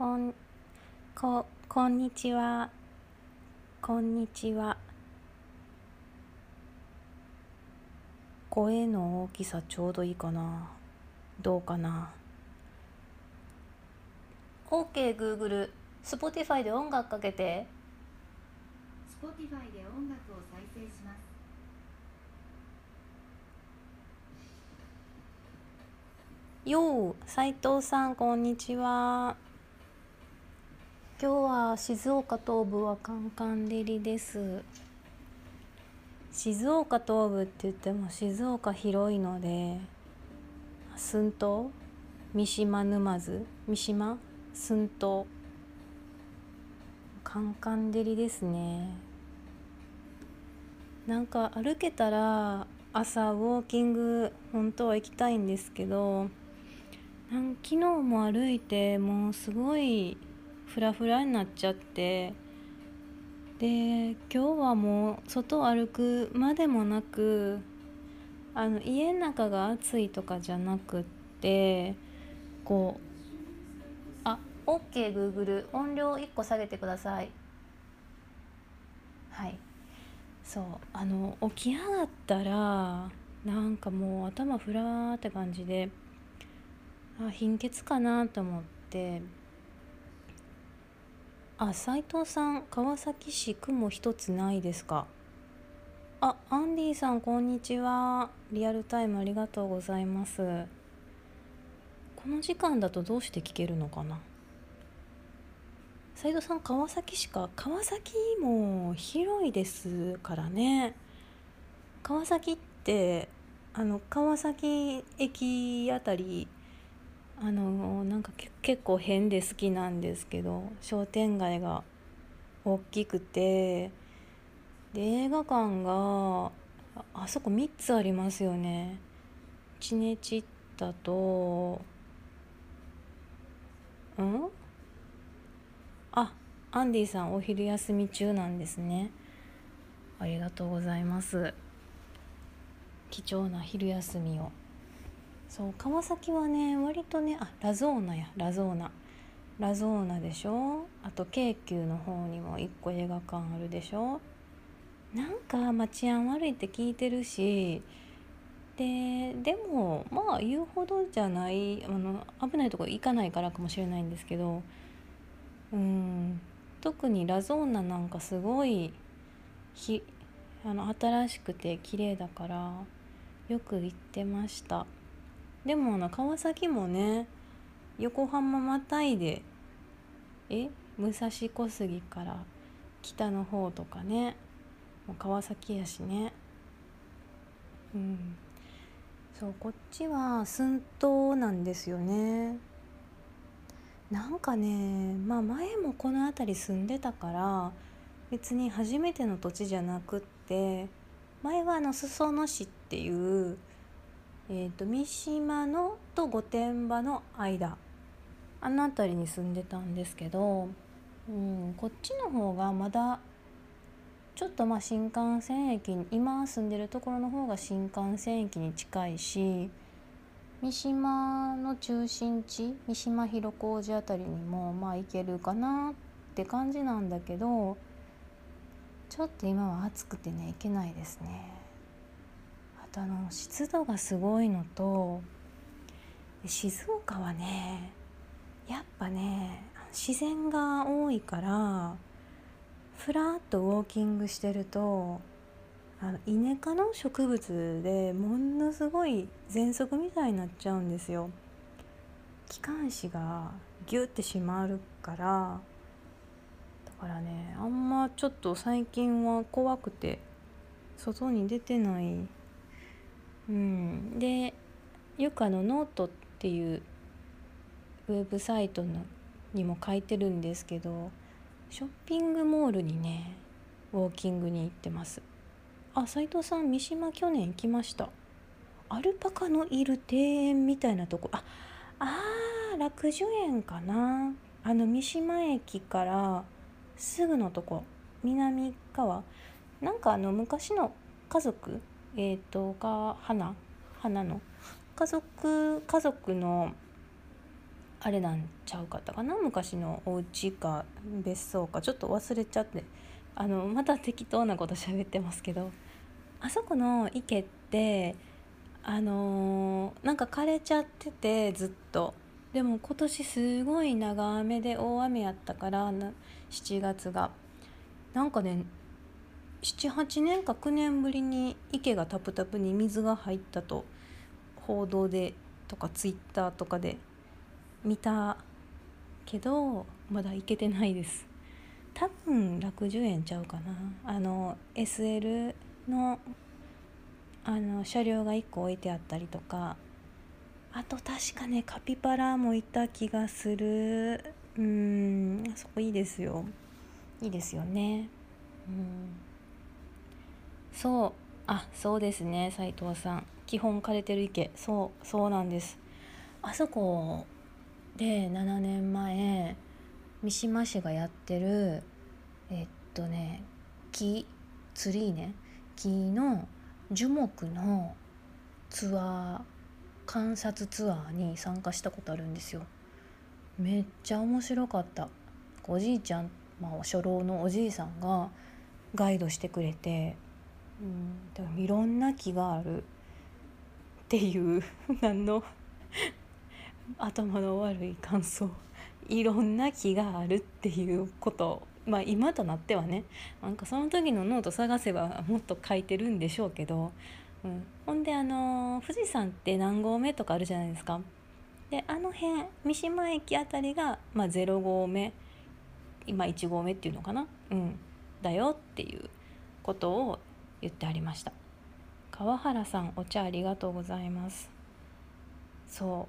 こん、こ、こんにちは。こんにちは。声の大きさちょうどいいかな。どうかな。OK Google、Spotify で音楽かけて。Spotify で音楽を再生します。よう、斉藤さん、こんにちは。今日は静岡東部はカンカン照りです。静岡東部って言っても静岡広いので、寸東三島沼津三島寸東カンカン照りですね。なんか歩けたら朝ウォーキング本当は行きたいんですけどなん昨日も歩いてもうすごいフラフラになっちゃってで今日はもう外を歩くまでもなくあの家の中が暑いとかじゃなくってこうあ OKGoogle 音量1個下げてください。はい。そう。あの起き上がったらなんかもう頭フラーって感じであ貧血かなと思って。あ斉藤さん川崎市雲一つないですか？あアンディさんこんにちは。リアルタイムありがとうございます。この時間だとどうして聞けるのかな？斉藤さん川崎市か？川崎も広いですからね。川崎ってあの川崎駅あたりあのなんか結構変で好きなんですけど商店街が大きくてで映画館があそこ3つありますよね。チネチッタとうん？あアンディさんお昼休み中なんですね。ありがとうございます。貴重な昼休みを。そう川崎はね割とねあラゾーナやラゾーナ。ラゾーナでしょ？あと京急の方にも1個映画館あるでしょ？なんか、まあ、治安悪いって聞いてるし。ででもまあ言うほどじゃないあの危ないとこ行かないからかもしれないんですけど。うん特にラゾーナなんかすごいひあの新しくて綺麗だからよく行ってました。でもあの川崎もね横浜またいでえ武蔵小杉から北の方とかねもう川崎やしね。うん。そうこっちは寸東なんですよね。なんかねまあ前もこの辺り住んでたから別に初めての土地じゃなくって前はあの裾野市っていう、えー、と三島のと御殿場の間。あの辺りに住んでたんですけど、うん、こっちの方がまだちょっとまあ新幹線駅に今住んでるところの方が新幹線駅に近いし三島の中心地三島広小路あたりにもまあ行けるかなって感じなんだけどちょっと今は暑くてね行けないですね。とあの湿度がすごいのと静岡はねやっぱね自然が多いからふらっとウォーキングしてるとあのイネ科の植物でものすごい喘息みたいになっちゃうんですよ。気管支がギュッて締まるからだからねあんまちょっと最近は怖くて外に出てないうん。でよくあのノートっていうウェブサイトのにも書いてるんですけどショッピングモールにねウォーキングに行ってます。あ斉藤さん三島去年行きました。アルパカのいる庭園みたいなとこ。ああー楽寿園かな。あの三島駅からすぐのとこ。南側。なんかあの昔の家族え、ー、とが花花の？家族家族のあれなんちゃうかったかな？昔のお家か別荘か。ちょっと忘れちゃって。あのまた適当なこと喋ってますけど。あそこの池ってあのーなんか枯れちゃっててずっと。でも今年すごい長雨で大雨やったからな7月が。なんかね78年か9年ぶりに池がタプタプに水が入ったと報道でとかツイッターとかで見たけどまだ行けてないです。多分楽寿園ちゃうかな。あの SL のあの車両が1個置いてあったりとか。あと確かねカピバラもいた気がする。うんそこいいですよ。いいですよね。うん。そう。あそうですね。斉藤さん。基本枯れてる池。そうそうなんです。あそこで7年前三島市がやってるえっとね木ツリーね。木の樹木のツアー観察ツアーに参加したことあるんですよ。めっちゃ面白かった。おじいちゃん、まあ、初老のおじいさんがガイドしてくれて、うん、でもいろんな木がある。っていう 何の頭の悪い感想。いろんな木があるっていうこと。まあ今となってはね。なんかその時のノート探せばもっと書いてるんでしょうけど、うん、ほんであの富士山って何合目とかあるじゃないですか。であの辺三島駅あたりが、まあ、0合目。今1合目っていうのかな、うん、だよっていうことを言ってありました。川原さんお茶ありがとうございます。そ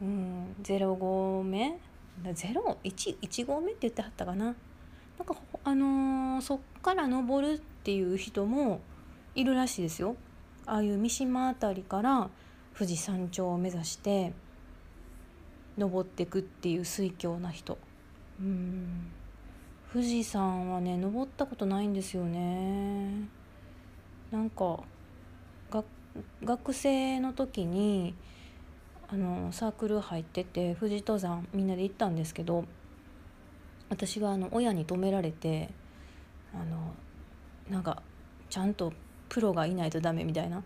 う。うん0合目？01合目って言ってはったかな？なんかあのーそっから登るっていう人もいるらしいですよ。ああいう三島あたりから富士山頂を目指して登ってくっていう水郷な人。うん。富士山はね登ったことないんですよね。なんか学生の時にあのサークル入ってて富士登山みんなで行ったんですけど私はあの親に止められてあのなんかちゃんとプロがいないとダメみたいな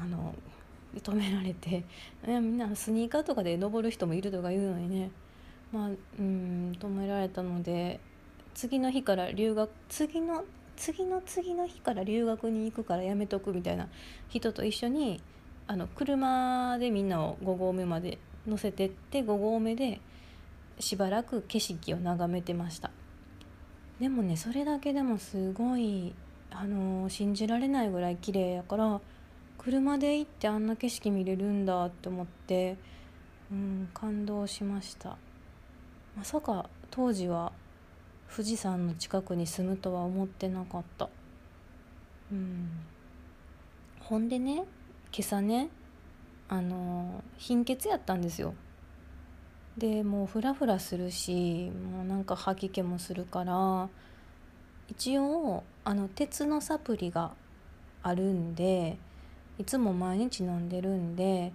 あの止められてみんなスニーカーとかで登る人もいるとか言うのにねまあうん止められたので次の日から留学次の次の次の日から留学に行くからやめとくみたいな人と一緒にあの車でみんなを5合目まで乗せてって5合目でしばらく景色を眺めてました。でもねそれだけでもすごいあの信じられないぐらい綺麗やから車で行ってあんな景色見れるんだって思って、うん、感動しました。まさか当時は富士山の近くに住むとは思ってなかった。うん。ほんでね今朝ねあの貧血やったんですよ。でもうフラフラするしもうなんか吐き気もするから一応あの鉄のサプリがあるんでいつも毎日飲んでるんでえっ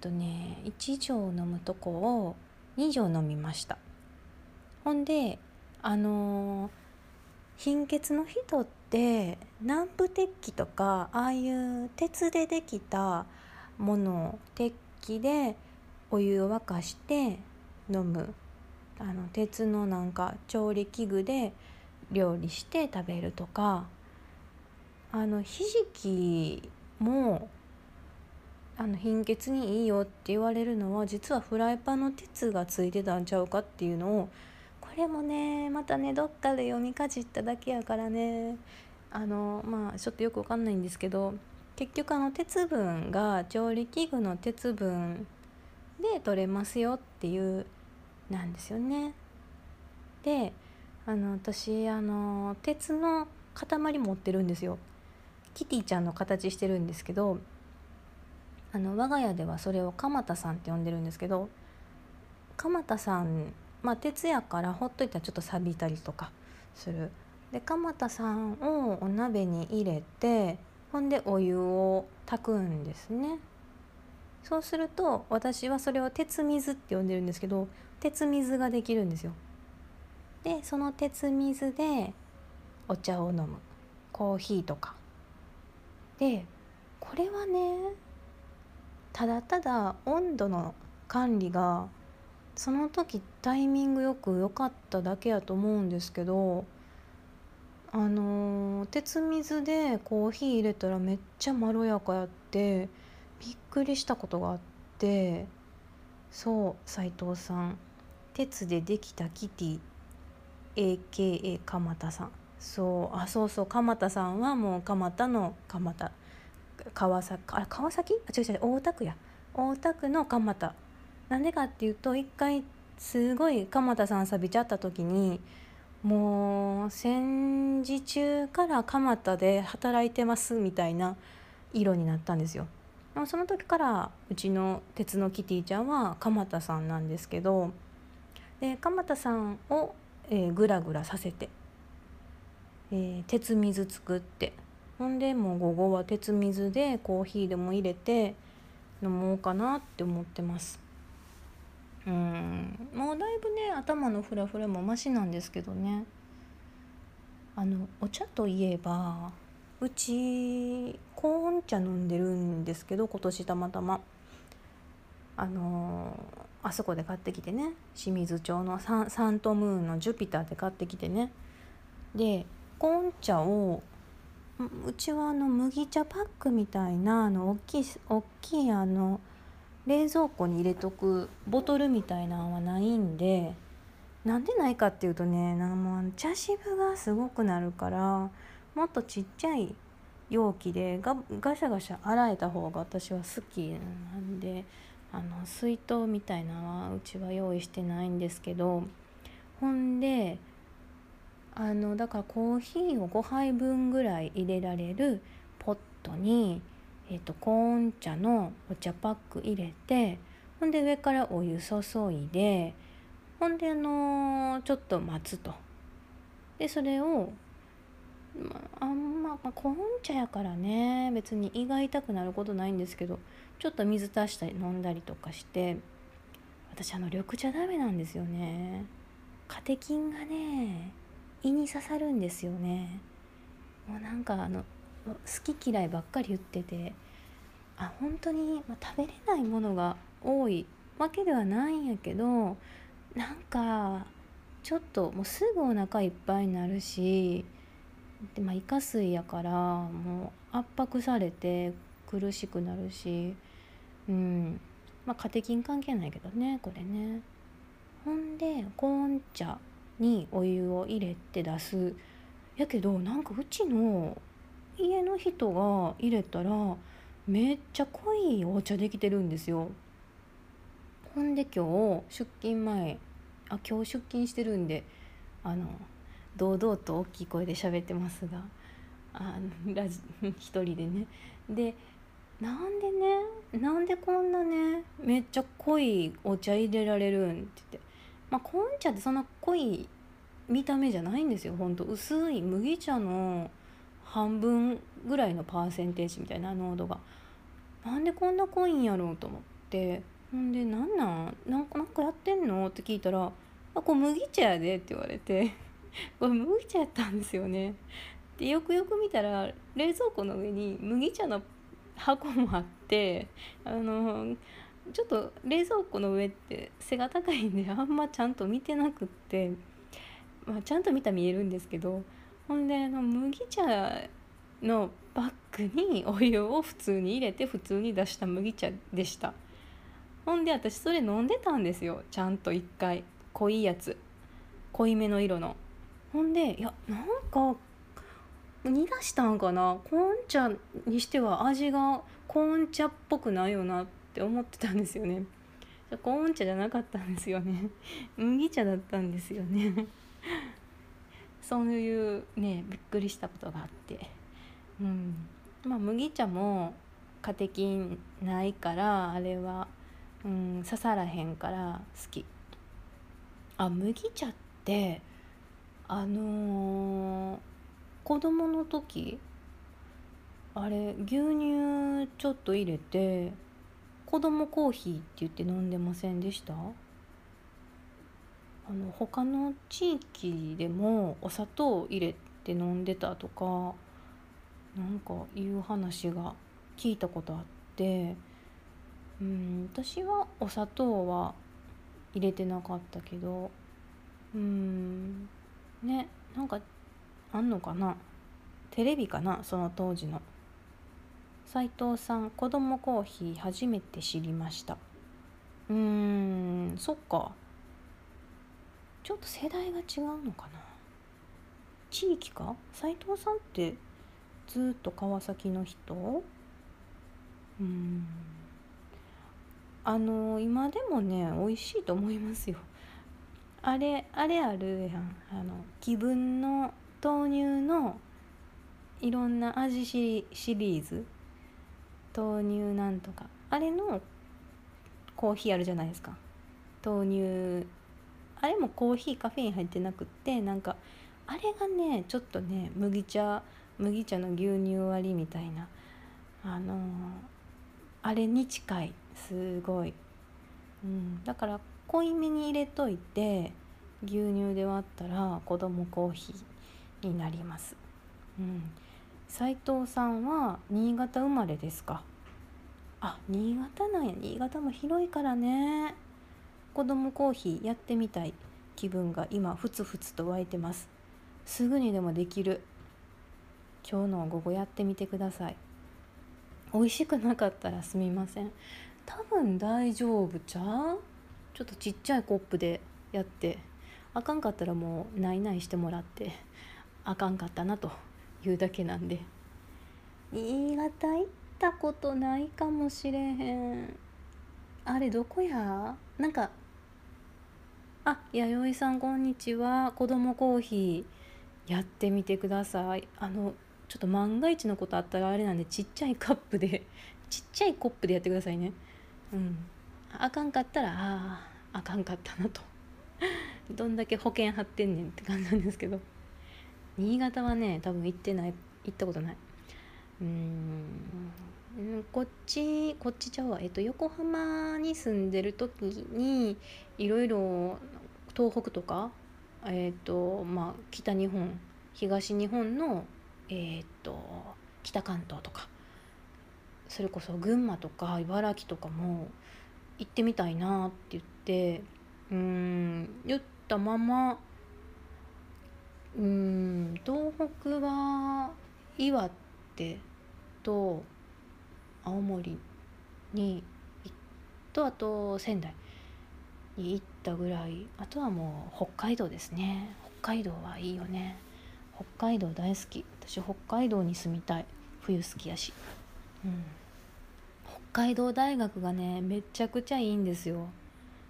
とね1錠飲むとこを2錠飲みました。ほんであの貧血の人って南部鉄器とかああいう鉄でできたもの鉄器でお湯を沸かして飲む。あの鉄のなんか調理器具で料理して食べるとか。あのひじきもあの貧血にいいよって言われるのは実はフライパンの鉄がついてたんちゃうかっていうのをれもねまたねどっかで読みかじっただけやからねあのまあちょっとよくわかんないんですけど結局あの鉄分が調理器具の鉄分で取れますよっていうなんですよね。であの私あの鉄の塊持ってるんですよ。キティちゃんの形してるんですけどあの我が家ではそれを鎌田さんって呼んでるんですけど鎌田さんまあ鉄やからほっといたらちょっと錆びたりとかする。で鎌田さんをお鍋に入れてほんでお湯を炊くんですね。そうすると私はそれを鉄水って呼んでるんですけど鉄水ができるんですよ。でその鉄水でお茶を飲むコーヒーとかでこれはねただただ温度の管理がその時タイミングよく良かっただけやと思うんですけどあの鉄水でコーヒー入れたらめっちゃまろやかやってびっくりしたことがあってそう斉藤さん。鉄でできたキティ。AKA 鎌田さん。そうあそうそう鎌田さんはもう蒲田の蒲田。川崎あ川崎？あ違う違う大田区や。大田区の蒲田。なんでかっていうと一回すごい鎌田さん錆びちゃった時にもう戦時中から蒲田で働いてますみたいな色になったんですよ。その時からうちの鉄のキティちゃんは鎌田さんなんですけどで鎌田さんを、え、グラグラさせて、えー鉄水作ってほんでもう午後は鉄水でコーヒーでも入れて飲もうかなって思ってます。うん。もうだいぶね頭のフラフラもマシなんですけどね。あのお茶といえばうちコーン茶飲んでるんですけど今年たまたま。あのーあそこで買ってきてね清水町のサンサントムーンのジュピターで買ってきてね。でコーン茶をううちはあの麦茶パックみたいなあの大きい大きいあの冷蔵庫に入れとくボトルみたいなのはないんでなんでないかっていうとねなんも茶渋がすごくなるからもっとちっちゃい容器でガガシャガシャ洗えた方が私は好きなんであの水筒みたいなのはうちは用意してないんですけどほんであのだからコーヒーを5杯分ぐらい入れられるポットに、えー、とコーン茶のお茶パック入れてほんで上からお湯注いでほんであのちょっと待つと。でそれをああんま、まあ、コーン茶やからね別に胃が痛くなることないんですけどちょっと水足したり飲んだりとかして私あの緑茶ダメなんですよねカテキンがね胃に刺さるんですよねもうなんかあの好き嫌いばっかり言っててあ本当に、まあ、食べれないものが多いわけではないんやけどなんかちょっともうすぐお腹いっぱいになるしで、まあ、イカ水やからもう圧迫されて苦しくなるしうん。まあカテキン関係ないけどねこれね。ほんでコーン茶にお湯を入れて出す。やけどなんかうちの家の人が入れたらめっちゃ濃いお茶できてるんですよ。ほんで今日出勤前あ今日出勤してるんであの堂々と大きい声で喋ってますがあのラジ 一人でね。でなんでねなんでこんなねめっちゃ濃いお茶入れられるんって言って。まあコーン茶ってそんな濃い見た目じゃないんですよほんと。薄い麦茶の半分ぐらいのパーセンテージみたいな濃度が。なんでこんな濃いんやろうと思って。ほんで「なんなん？なんかなんかやってんの?」って聞いたら「あこれ麦茶やで」って言われて。これ麦茶やったんですよね。でよくよく見たら冷蔵庫の上に麦茶の箱もあってあのちょっと冷蔵庫の上って背が高いんであんまちゃんと見てなくって、まあ、ちゃんと見たら見えるんですけどほんであの麦茶のバッグにお湯を普通に入れて普通に出した麦茶でした。ほんで私それ飲んでたんですよ。ちゃんと一回濃いやつ。濃いめの色の。ほんでいやなんか煮出したんかな。コーン茶にしては味がコーン茶っぽくないよなって思ってたんですよね。コーン茶じゃなかったんですよね。麦茶だったんですよね。そういうねびっくりしたことがあって。うん。まあ麦茶もカテキンないからあれは、うん、刺さらへんから好き。あ麦茶ってあのー子供の時あれ牛乳ちょっと入れて子供コーヒーって言って飲んでませんでした？あの他の地域でもお砂糖入れて飲んでたとかなんかいう話が聞いたことあってうん私はお砂糖は入れてなかったけどうんねなんかあんのかな？テレビかな？その当時の。斉藤さん子供コーヒー初めて知りました。うーんそっか。ちょっと世代が違うのかな？地域か？斉藤さんってずっと川崎の人？うん。あの今でもね美味しいと思いますよ。あれあれあるやん。あの気分の豆乳のいろんな味シシリーズ？豆乳なんとか。あれのコーヒーあるじゃないですか。豆乳あれもコーヒーカフェイン入ってなくってなんかあれがねちょっとね麦茶麦茶の牛乳割りみたいなあのーあれに近いすごい、うん、だから濃いめに入れといて牛乳で割ったら子供コーヒーになります、うん、斉藤さんは新潟生まれですか？あ新潟なんや。新潟も広いからね。子供コーヒーやってみたい気分が今ふつふつと湧いてます。すぐにでもできる。今日の午後やってみてください。美味しくなかったらすみません。多分大丈夫ちゃう？ちょっとちっちゃいコップでやって。あかんかったらもうないないしてもらって。あかんかったなというだけなんで。新潟行ったことないかもしれへん。あれどこや？なんかあ弥生さんこんにちは。子供コーヒーやってみてください。あのちょっと万が一のことあったらあれなんでちっちゃいカップで ちっちゃいコップでやってくださいね。うん。あかんかったらあああかんかったなと。どんだけ保険貼ってんねんって感じなんですけど。新潟はね多分行ってない行ったことない。うん。ーんこっちこっちちゃうわ、えっと、横浜に住んでる時にいろいろ東北とかえっとまあ北日本東日本のえっと北関東とかそれこそ群馬とか茨城とかも行ってみたいなって言ってうん言ったままうん東北は岩手と青森にとあと仙台に行ったぐらい。あとはもう北海道ですね。北海道はいいよね。北海道大好き。私北海道に住みたい。冬好きやし、うん、北海道大学がねめちゃくちゃいいんですよ。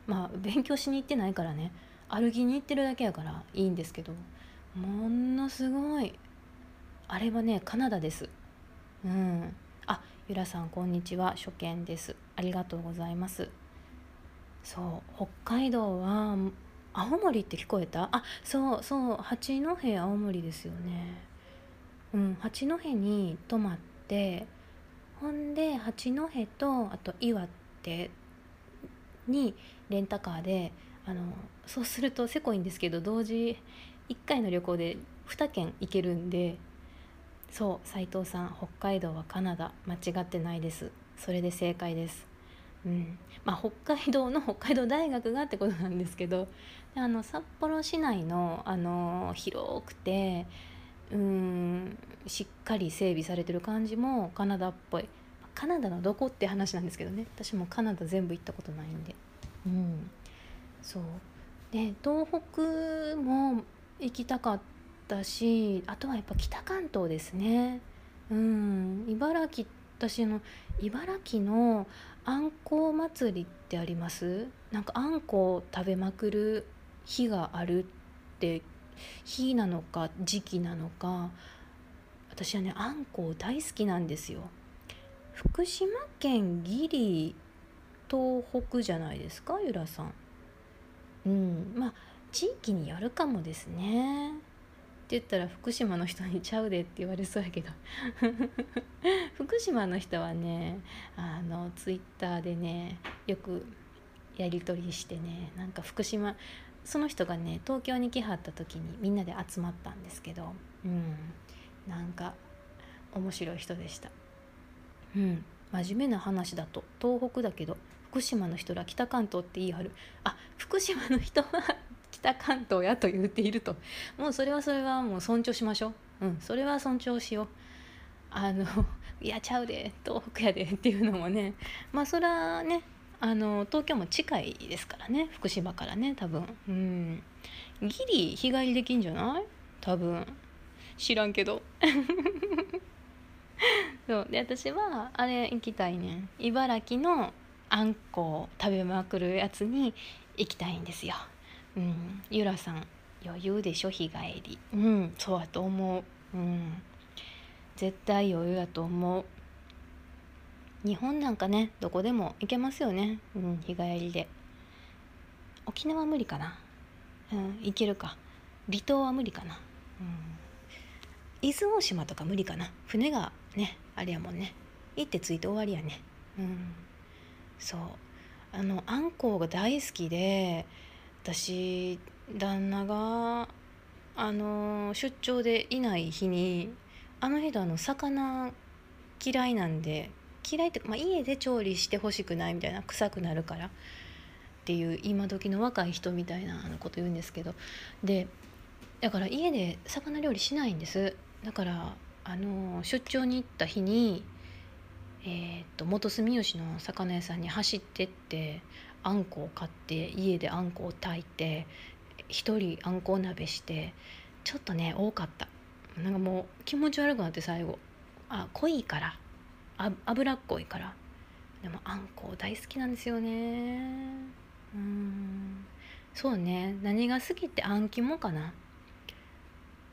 まあ勉強しに行ってないからね。歩きに行ってるだけやからいいんですけど。ものすごい。あれはねカナダです。うん。ゆらさんこんにちは。初見です。ありがとうございます。そう北海道は青森って聞こえた？あそうそう八戸青森ですよね。うん八戸に泊まってほんで八戸とあと岩手にレンタカーであのそうするとせこいんですけど同時1回の旅行で2県行けるんでそう斉藤さん北海道はカナダ間違ってないです。それで正解です。うん。まあ北海道の北海道大学がってことなんですけどあの札幌市内のあの広くてうんしっかり整備されてる感じもカナダっぽい。カナダのどこって話なんですけどね。私もカナダ全部行ったことないんで。うん。そう。で東北も行きたかったしあとはやっぱ北関東ですね。うん。茨城私の茨城のあんこう祭りってあります？なんかあんこを食べまくる日があるって日なのか時期なのか。私はねあんこ大好きなんですよ。福島県ギリ東北じゃないですかゆらさん。うん。まあ地域によるかもですね。言ったら福島の人にちゃうでって言われそうやけど。福島の人はねあのツイッターでねよくやり取りしてねなんか福島その人がね東京に来はった時にみんなで集まったんですけどうんなんか面白い人でした。うん真面目な話だと東北だけど福島の人ら北関東って言い張る。あ福島の人は北関東やと言っていると。もうそれはそれはもう尊重しましょう。うん。それは尊重しよう。あの いやちゃうで東北やでっていうのもね。まあそれはねあの東京も近いですからね。福島からね多分。うん。ギリ日帰りできんじゃない？多分。知らんけど。そう。で私はあれ行きたいねん。茨城のあんこを食べまくるやつに行きたいんですよ。うん。ゆらさん余裕でしょ？日帰り。うん。そうやと思う。うん。絶対余裕やと思う。日本なんかねどこでも行けますよね、うん、日帰りで。沖縄は無理かな、うん、行けるか。離島は無理かな、うん、伊豆大島とか無理かな。船がねあれやもんね。行って着いて終わりやね。うん。そう。あのあんこうが大好きで私旦那があの出張でいない日にあの人あの魚嫌いなんで嫌いって、まあ、家で調理してほしくないみたいな臭くなるからっていう今時の若い人みたいなこと言うんですけど。でだから家で魚料理しないんです。だからあの出張に行った日に、えー、っと元住吉の魚屋さんに走ってってあんこを買って家であんこを炊いて一人あんこ鍋してちょっとね多かった。なんかもう気持ち悪くなって最後。あ濃いから。あ脂っこいから。でもあんこ大好きなんですよね。うん。そうね。何が好きってあん肝かな。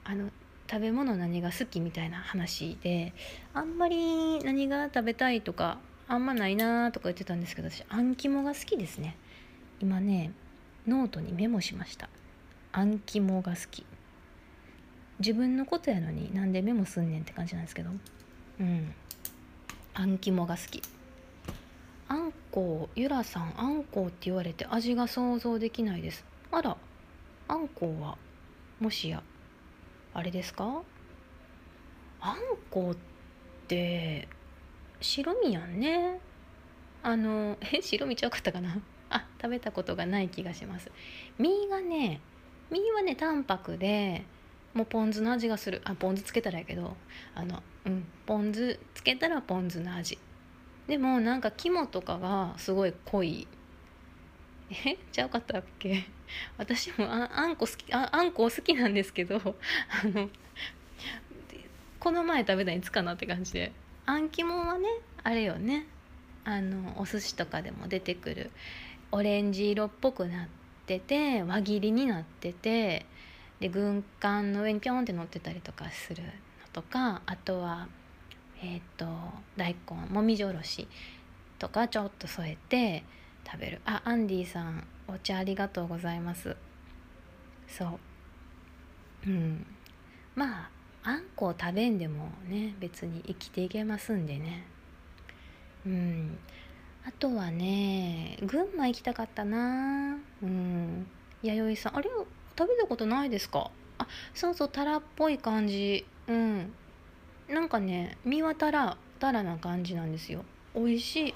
あの食べ物何が好きみたいな話であんまり何が食べたいとかあんまないなとか言ってたんですけど私あん肝が好きですね。今ねノートにメモしました。あん肝が好き。自分のことやのになんでメモすんねんって感じなんですけど。うん。あん肝が好き。あんこうゆらさんあんこうって言われて味が想像できないです。あらあんこうはもしやあれですか？あんこうって白身やんね。あのえ白身ちゃうかったかな？あ食べたことがない気がします。身がね身はね淡白でもうポン酢の味がする。あポン酢つけたらやけどあのうんポン酢つけたらポン酢の味。でもなんか肝とかがすごい濃い。え？ちゃうかったっけ？私もああんこ好きああんこ好きなんですけどあのこの前食べたいつかなって感じで。あん肝はねあれよね。あのお寿司とかでも出てくるオレンジ色っぽくなってて輪切りになっててで軍艦の上にピョンって乗ってたりとかするのとかあとはえっ、ー、と大根もみじおろしとかちょっと添えて食べる。あアンディさんお茶ありがとうございます。そう。うん。まああんこを食べんでもね別に生きていけますんでね。うん。あとはね群馬行きたかったな。うん。弥生さん。あれ食べたことないですか？あそうそうタラっぽい感じ。うん。なんかね身はタラタラな感じなんですよ。美味しい。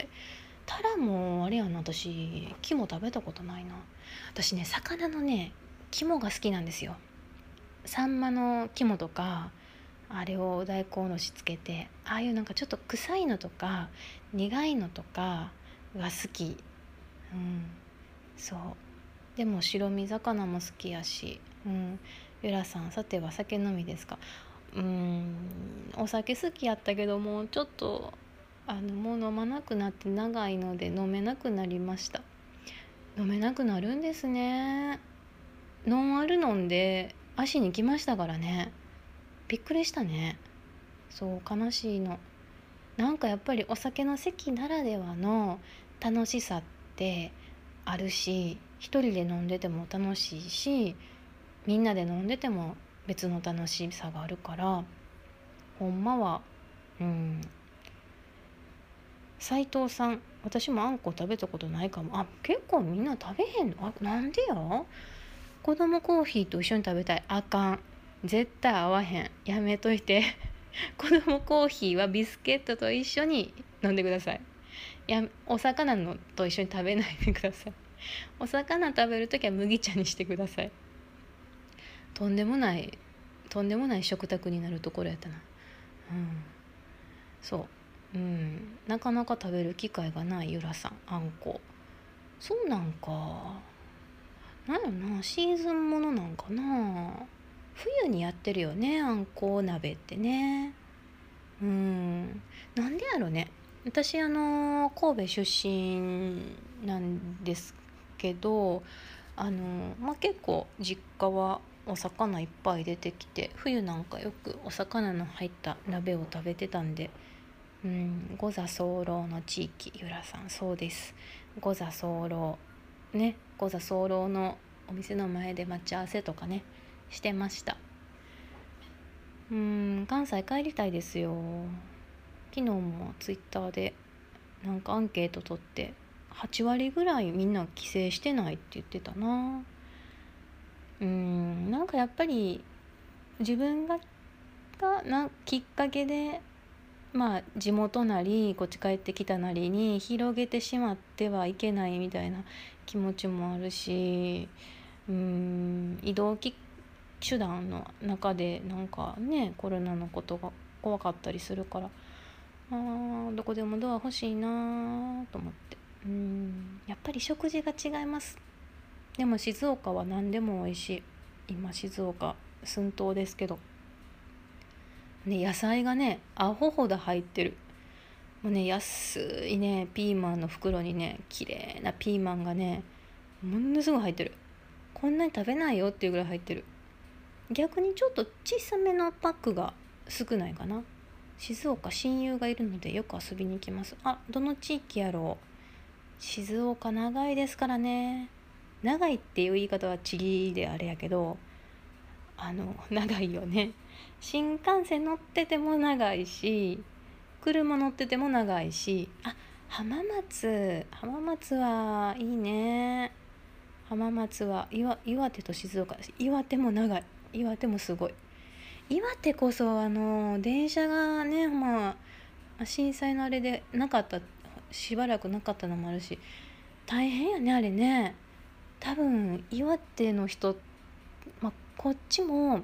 タラもあれやな私肝食べたことないな。私ね魚のね肝が好きなんですよ。サンマの肝とかあれを大根おろしつけてああいうなんかちょっと臭いのとか苦いのとかが好き。うん。そう。でも白身魚も好きやし、うん、ゆらさんさては酒飲みですか？うん。お酒好きやったけどもちょっとあのもう飲まなくなって長いので飲めなくなりました。飲めなくなるんですね。ノンアル飲んで足に来ましたからね。びっくりしたね。そう悲しいの。なんかやっぱりお酒の席ならではの楽しさってあるし一人で飲んでても楽しいしみんなで飲んでても別の楽しさがあるからほんまはうん。斉藤さん私もあんこ食べたことないかも。あ結構みんな食べへんの？あなんでや？子供コーヒーと一緒に食べたい。あかん。絶対合わへん。やめといて。子供コーヒーはビスケットと一緒に飲んでください。やお魚のと一緒に食べないでください。お魚食べる時は麦茶にしてください。とんでもないとんでもない食卓になるところやったな。うん。そう。うん。なかなか食べる機会がないゆらさん。あんこ。そうなんか。なんやろなシーズンものなんかな。冬にやってるよねあんこう鍋ってね。うん。なんでやろね。私あの神戸出身なんですけどあの、まあ、結構実家はお魚いっぱい出てきて冬なんかよくお魚の入った鍋を食べてたんでうん五座候の地域ゆらさんそうです。五座候ね。五座候のお店の前で待ち合わせとかねしてました。うん関西帰りたいですよ。昨日もツイッターでなんかアンケート取って8割ぐらいみんな帰省してないって言ってたな。うんなんかやっぱり自分ががなきっかけでまあ地元なりこっち帰ってきたなりに広げてしまってはいけないみたいな気持ちもあるしうん移動手段の中でなんかねコロナのことが怖かったりするからあどこでもドア欲しいなと思って。うんやっぱり食事が違います。でも静岡は何でも美味しい。今静岡寸島ですけど。ね野菜がねアホほど入ってる。もうね安いねピーマンの袋にね綺麗なピーマンがねものすごい入ってる。こんなに食べないよっていうぐらい入ってる。逆にちょっと小さめのパックが少ないかな。静岡親友がいるのでよく遊びに行きます。あどの地域やろう。静岡長いですからね。長いっていう言い方は地理であれやけどあの長いよね。新幹線乗ってても長いし車乗ってても長いしあ浜松浜松はいいね。浜松は岩岩手と静岡岩手も長い。岩手もすごい。岩手こそあの電車がねまあ震災のあれでなかったしばらくなかったのもあるし大変やねあれね。多分岩手の人、まあ、こっちも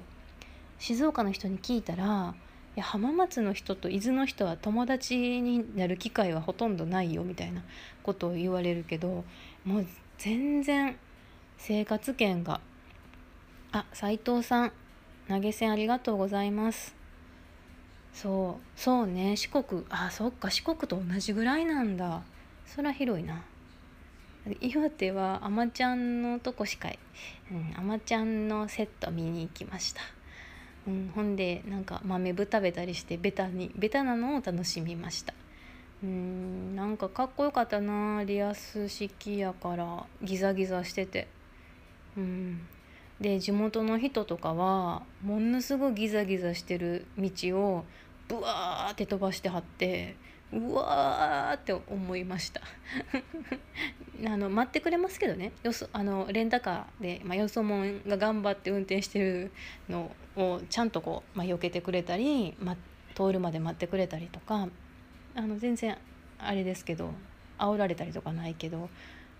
静岡の人に聞いたらや浜松の人と伊豆の人は友達になる機会はほとんどないよみたいなことを言われるけどもう全然生活圏があ斉藤さん投げ銭ありがとうございます。そうそうね四国あそっか四国と同じぐらいなんだ。そら広いな。岩手はあまちゃんのとこしかうんあまちゃんのセット見に行きました。うん、ほんでなんか豆ぶ食べたりしてベタにベタなのを楽しみました。うんなんかかっこよかったなリアス式やからギザギザしてて。うん。で地元の人とかはものすごいギザギザしてる道をブワーって飛ばしてはってうわーって思いました。あの待ってくれますけどね。よそあのレンタカーで、まあ、よそもんが頑張って運転してるのをちゃんとこう、まあ、避けてくれたり、ま、通るまで待ってくれたりとかあの全然あれですけど煽られたりとかないけど、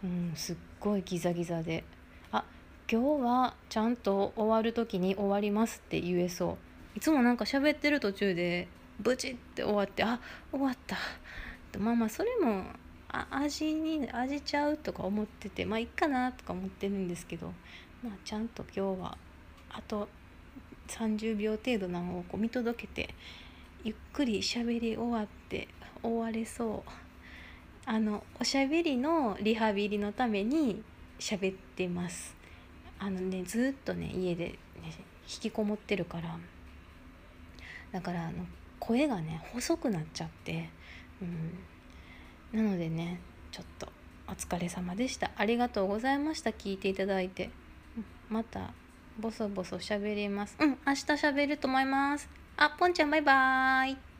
うん、すっごいギザギザであ今日はちゃんと終わる時に終わりますって言えそう。いつもなんか喋ってる途中でブチって終わってあ終わった。まあまあそれもあ味に味ちゃうとか思っててまあいっかなとか思ってるんですけどまあちゃんと今日はあと30秒程度なのをこう見届けてゆっくり喋り終わって終われそう。あのおしゃべりのリハビリのために喋ってます。あのねずっとね家で、ね、引きこもってるから。だからあの声がね細くなっちゃって、うん、なのでねちょっとお疲れ様でした。ありがとうございました。聞いていただいて。またボソボソ喋ります。うん明日喋ると思います。あぽんちゃんバイバーイ。